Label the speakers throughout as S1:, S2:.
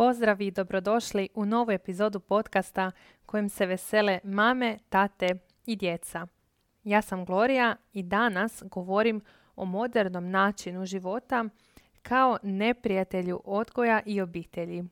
S1: Pozdrav i dobrodošli u novu epizodu podcasta kojem se vesele mame, tate i djeca. Ja sam Gloria i danas govorim o modernom načinu života kao neprijatelju odgoja i obitelji.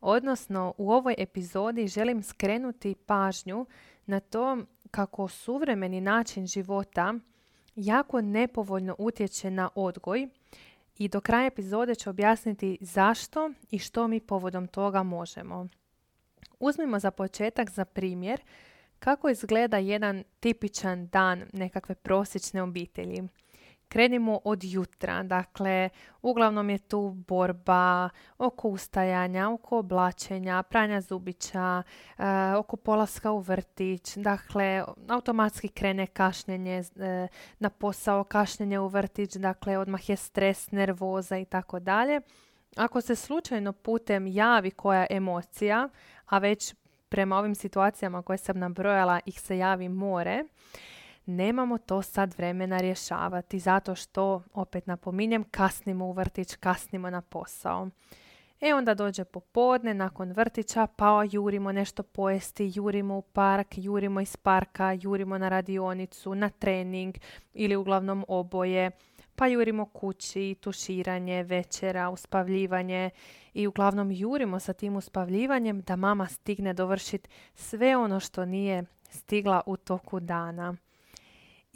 S1: Odnosno, u ovoj epizodi želim skrenuti pažnju na to kako suvremeni način života jako nepovoljno utječe na odgoj i do kraja epizode ću objasniti zašto i što mi povodom toga možemo. Uzmimo za početak za primjer kako izgleda jedan tipičan dan nekakve prosječne obitelji. Krenimo od jutra, dakle, uglavnom je tu borba oko ustajanja, oko oblačenja, pranja zubića, e, oko polaska u vrtić, dakle, automatski krene kašnjenje e, na posao, kašnjenje u vrtić, dakle, odmah je stres, nervoza i tako dalje. Ako se slučajno putem javi koja emocija, a već prema ovim situacijama koje sam nabrojala ih se javi more, nemamo to sad vremena rješavati zato što, opet napominjem, kasnimo u vrtić, kasnimo na posao. E onda dođe popodne nakon vrtića, pa jurimo nešto pojesti, jurimo u park, jurimo iz parka, jurimo na radionicu, na trening ili uglavnom oboje, pa jurimo kući, tuširanje, večera, uspavljivanje i uglavnom jurimo sa tim uspavljivanjem da mama stigne dovršiti sve ono što nije stigla u toku dana.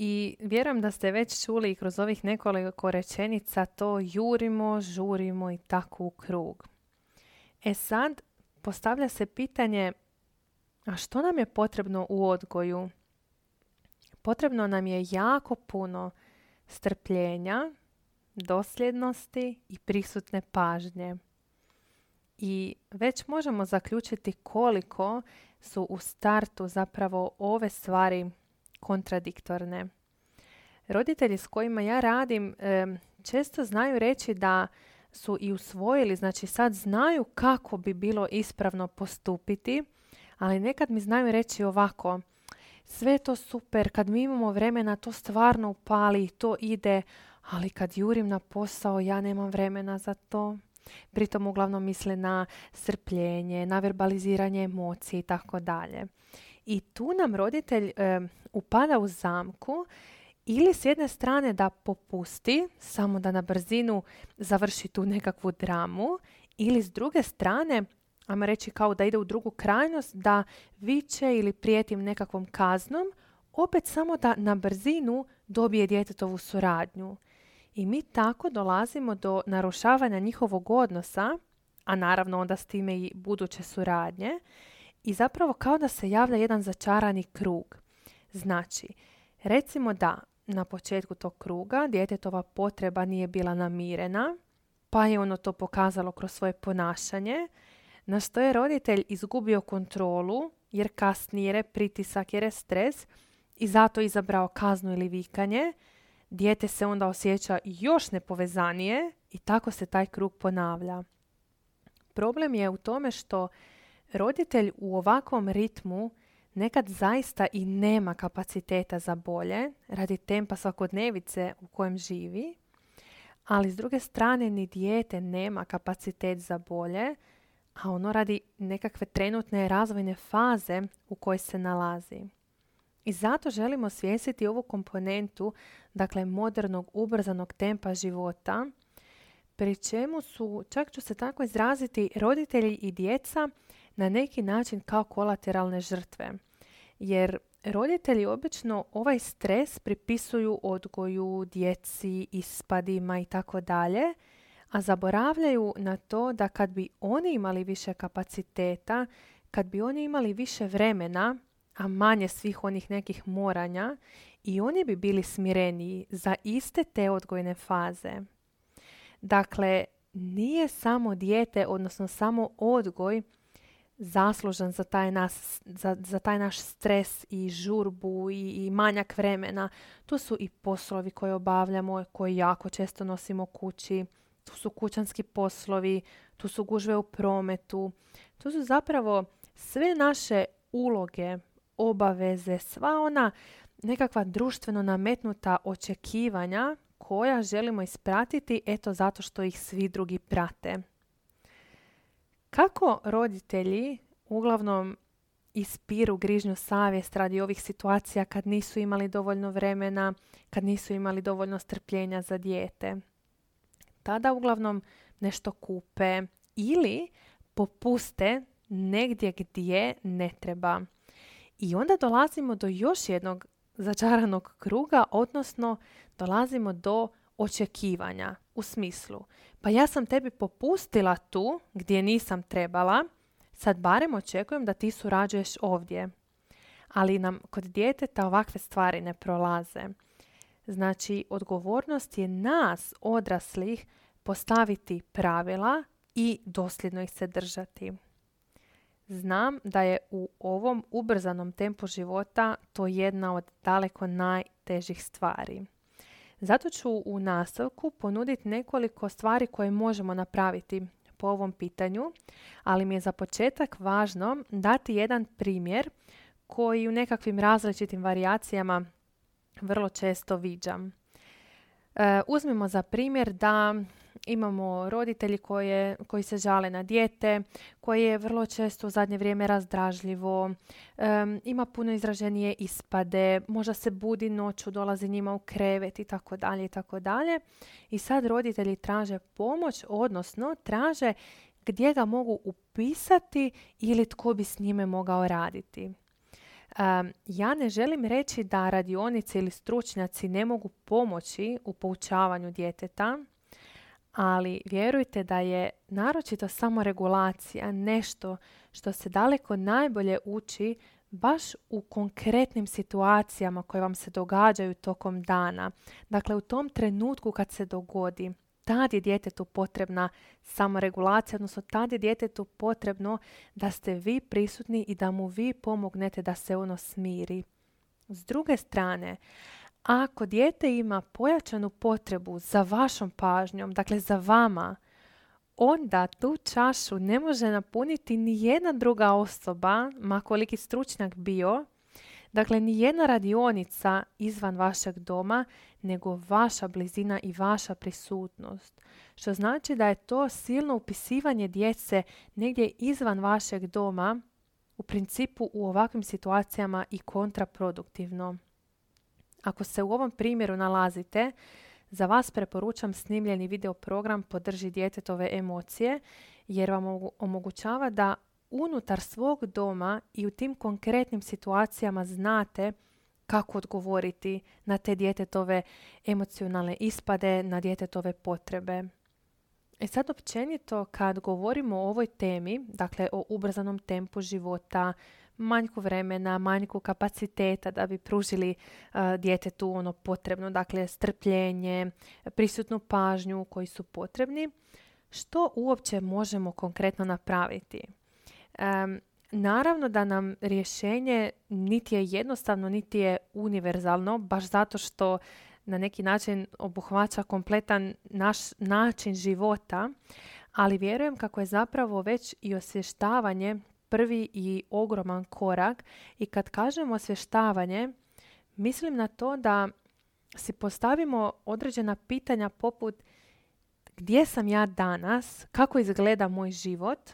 S1: I vjerujem da ste već čuli kroz ovih nekoliko rečenica to jurimo, žurimo i tako u krug. E sad postavlja se pitanje a što nam je potrebno u odgoju? Potrebno nam je jako puno strpljenja, dosljednosti i prisutne pažnje. I već možemo zaključiti koliko su u startu zapravo ove stvari kontradiktorne. Roditelji s kojima ja radim često znaju reći da su i usvojili, znači sad znaju kako bi bilo ispravno postupiti, ali nekad mi znaju reći ovako, sve to super, kad mi imamo vremena to stvarno upali, to ide, ali kad jurim na posao ja nemam vremena za to. Pritom uglavnom misle na srpljenje, na verbaliziranje emocije i tako dalje. I tu nam roditelj e, upada u zamku ili s jedne strane da popusti, samo da na brzinu završi tu nekakvu dramu, ili s druge strane, ajmo reći kao da ide u drugu krajnost, da viče ili prijetim nekakvom kaznom, opet samo da na brzinu dobije djetetovu suradnju. I mi tako dolazimo do narušavanja njihovog odnosa, a naravno onda s time i buduće suradnje, i zapravo kao da se javlja jedan začarani krug. Znači, recimo da na početku tog kruga djetetova potreba nije bila namirena, pa je ono to pokazalo kroz svoje ponašanje, na što je roditelj izgubio kontrolu jer kasnije pritisak, jer je stres i zato izabrao kaznu ili vikanje, dijete se onda osjeća još nepovezanije i tako se taj krug ponavlja. Problem je u tome što roditelj u ovakvom ritmu nekad zaista i nema kapaciteta za bolje radi tempa svakodnevice u kojem živi, ali s druge strane ni dijete nema kapacitet za bolje, a ono radi nekakve trenutne razvojne faze u kojoj se nalazi. I zato želimo svjesiti ovu komponentu, dakle modernog ubrzanog tempa života, pri čemu su, čak ću se tako izraziti, roditelji i djeca na neki način kao kolateralne žrtve. Jer roditelji obično ovaj stres pripisuju odgoju, djeci, ispadima i tako dalje, a zaboravljaju na to da kad bi oni imali više kapaciteta, kad bi oni imali više vremena, a manje svih onih nekih moranja, i oni bi bili smireniji za iste te odgojne faze. Dakle, nije samo dijete, odnosno samo odgoj zaslužan za taj, nas, za, za taj naš stres i žurbu i, i manjak vremena. Tu su i poslovi koje obavljamo, koje jako često nosimo kući. Tu su kućanski poslovi, tu su gužve u prometu. Tu su zapravo sve naše uloge, obaveze, sva ona nekakva društveno nametnuta očekivanja koja želimo ispratiti eto zato što ih svi drugi prate. Kako roditelji uglavnom ispiru grižnju savjest radi ovih situacija kad nisu imali dovoljno vremena, kad nisu imali dovoljno strpljenja za dijete? Tada uglavnom nešto kupe ili popuste negdje gdje ne treba. I onda dolazimo do još jednog začaranog kruga, odnosno dolazimo do očekivanja u smislu pa ja sam tebi popustila tu gdje nisam trebala, sad barem očekujem da ti surađuješ ovdje. Ali nam kod djeteta ovakve stvari ne prolaze. Znači, odgovornost je nas, odraslih, postaviti pravila i dosljedno ih se držati. Znam da je u ovom ubrzanom tempu života to jedna od daleko najtežih stvari. Zato ću u nastavku ponuditi nekoliko stvari koje možemo napraviti po ovom pitanju, ali mi je za početak važno dati jedan primjer koji u nekakvim različitim varijacijama vrlo često viđam. E, uzmimo za primjer da imamo roditelji koje, koji se žale na dijete, koje je vrlo često u zadnje vrijeme razdražljivo, ima puno izraženije ispade, možda se budi noću, dolazi njima u krevet i tako dalje i tako dalje. I sad roditelji traže pomoć, odnosno traže gdje ga mogu upisati ili tko bi s njime mogao raditi. ja ne želim reći da radionice ili stručnjaci ne mogu pomoći u poučavanju djeteta, ali vjerujte da je naročito samoregulacija nešto što se daleko najbolje uči baš u konkretnim situacijama koje vam se događaju tokom dana. Dakle, u tom trenutku kad se dogodi, tad je djetetu potrebna samoregulacija, odnosno tad je djetetu potrebno da ste vi prisutni i da mu vi pomognete da se ono smiri. S druge strane, ako dijete ima pojačanu potrebu za vašom pažnjom, dakle za vama, onda tu čašu ne može napuniti ni jedna druga osoba, ma koliki stručnjak bio, dakle ni jedna radionica izvan vašeg doma, nego vaša blizina i vaša prisutnost. Što znači da je to silno upisivanje djece negdje izvan vašeg doma, u principu u ovakvim situacijama i kontraproduktivno. Ako se u ovom primjeru nalazite, za vas preporučam snimljeni video program Podrži djetetove emocije jer vam omogućava da unutar svog doma i u tim konkretnim situacijama znate kako odgovoriti na te djetetove emocionalne ispade, na djetetove potrebe. E sad općenito kad govorimo o ovoj temi, dakle o ubrzanom tempu života, manjku vremena, manjku kapaciteta da bi pružili uh, djetetu ono potrebno, dakle strpljenje, prisutnu pažnju koji su potrebni. Što uopće možemo konkretno napraviti? Um, naravno da nam rješenje niti je jednostavno, niti je univerzalno, baš zato što na neki način obuhvaća kompletan naš način života, ali vjerujem kako je zapravo već i osvještavanje prvi i ogroman korak i kad kažemo osvještavanje, mislim na to da si postavimo određena pitanja poput gdje sam ja danas, kako izgleda moj život,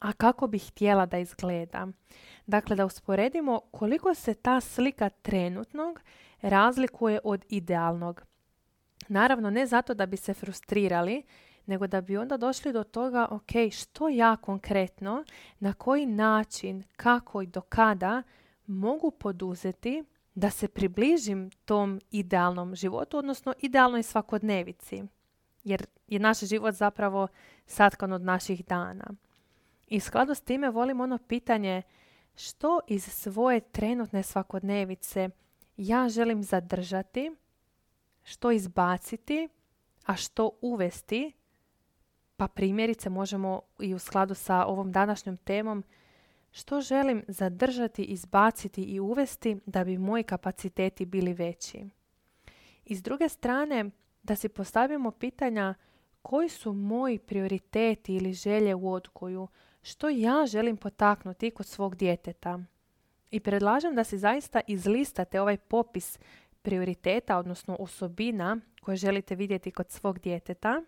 S1: a kako bih htjela da izgleda. Dakle, da usporedimo koliko se ta slika trenutnog razlikuje od idealnog. Naravno, ne zato da bi se frustrirali, nego da bi onda došli do toga, ok, što ja konkretno, na koji način, kako i do kada mogu poduzeti da se približim tom idealnom životu, odnosno idealnoj svakodnevici. Jer je naš život zapravo satkan od naših dana. I skladu s time volim ono pitanje što iz svoje trenutne svakodnevice ja želim zadržati, što izbaciti, a što uvesti pa primjerice možemo i u skladu sa ovom današnjom temom što želim zadržati, izbaciti i uvesti da bi moji kapaciteti bili veći. I s druge strane, da si postavimo pitanja koji su moji prioriteti ili želje u odgoju, što ja želim potaknuti kod svog djeteta. I predlažem da si zaista izlistate ovaj popis prioriteta, odnosno osobina koje želite vidjeti kod svog djeteta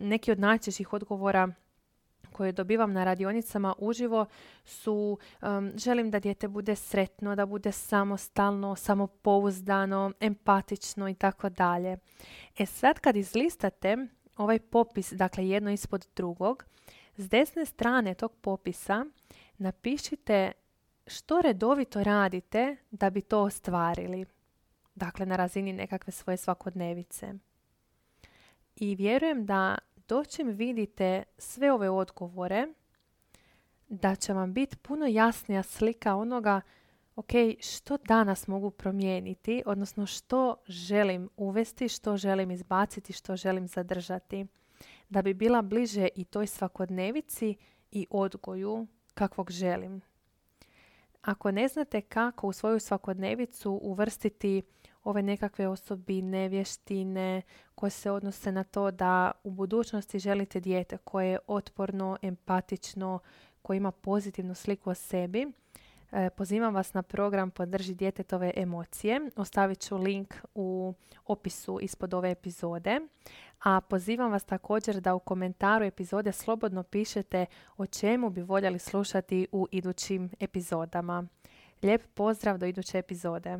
S1: neki od najčešćih odgovora koje dobivam na radionicama uživo su želim da dijete bude sretno, da bude samostalno, samopouzdano, empatično i tako dalje. E sad kad izlistate ovaj popis, dakle jedno ispod drugog, s desne strane tog popisa napišite što redovito radite da bi to ostvarili. Dakle, na razini nekakve svoje svakodnevice. I vjerujem da doćim vidite sve ove odgovore, da će vam biti puno jasnija slika onoga ok, što danas mogu promijeniti, odnosno što želim uvesti, što želim izbaciti, što želim zadržati, da bi bila bliže i toj svakodnevici i odgoju kakvog želim. Ako ne znate kako u svoju svakodnevicu uvrstiti ove nekakve osobine, vještine koje se odnose na to da u budućnosti želite dijete koje je otporno, empatično, koje ima pozitivnu sliku o sebi, e, pozivam vas na program Podrži djetetove emocije. Ostavit ću link u opisu ispod ove epizode. A pozivam vas također da u komentaru epizode slobodno pišete o čemu bi voljeli slušati u idućim epizodama. Lijep pozdrav do iduće epizode.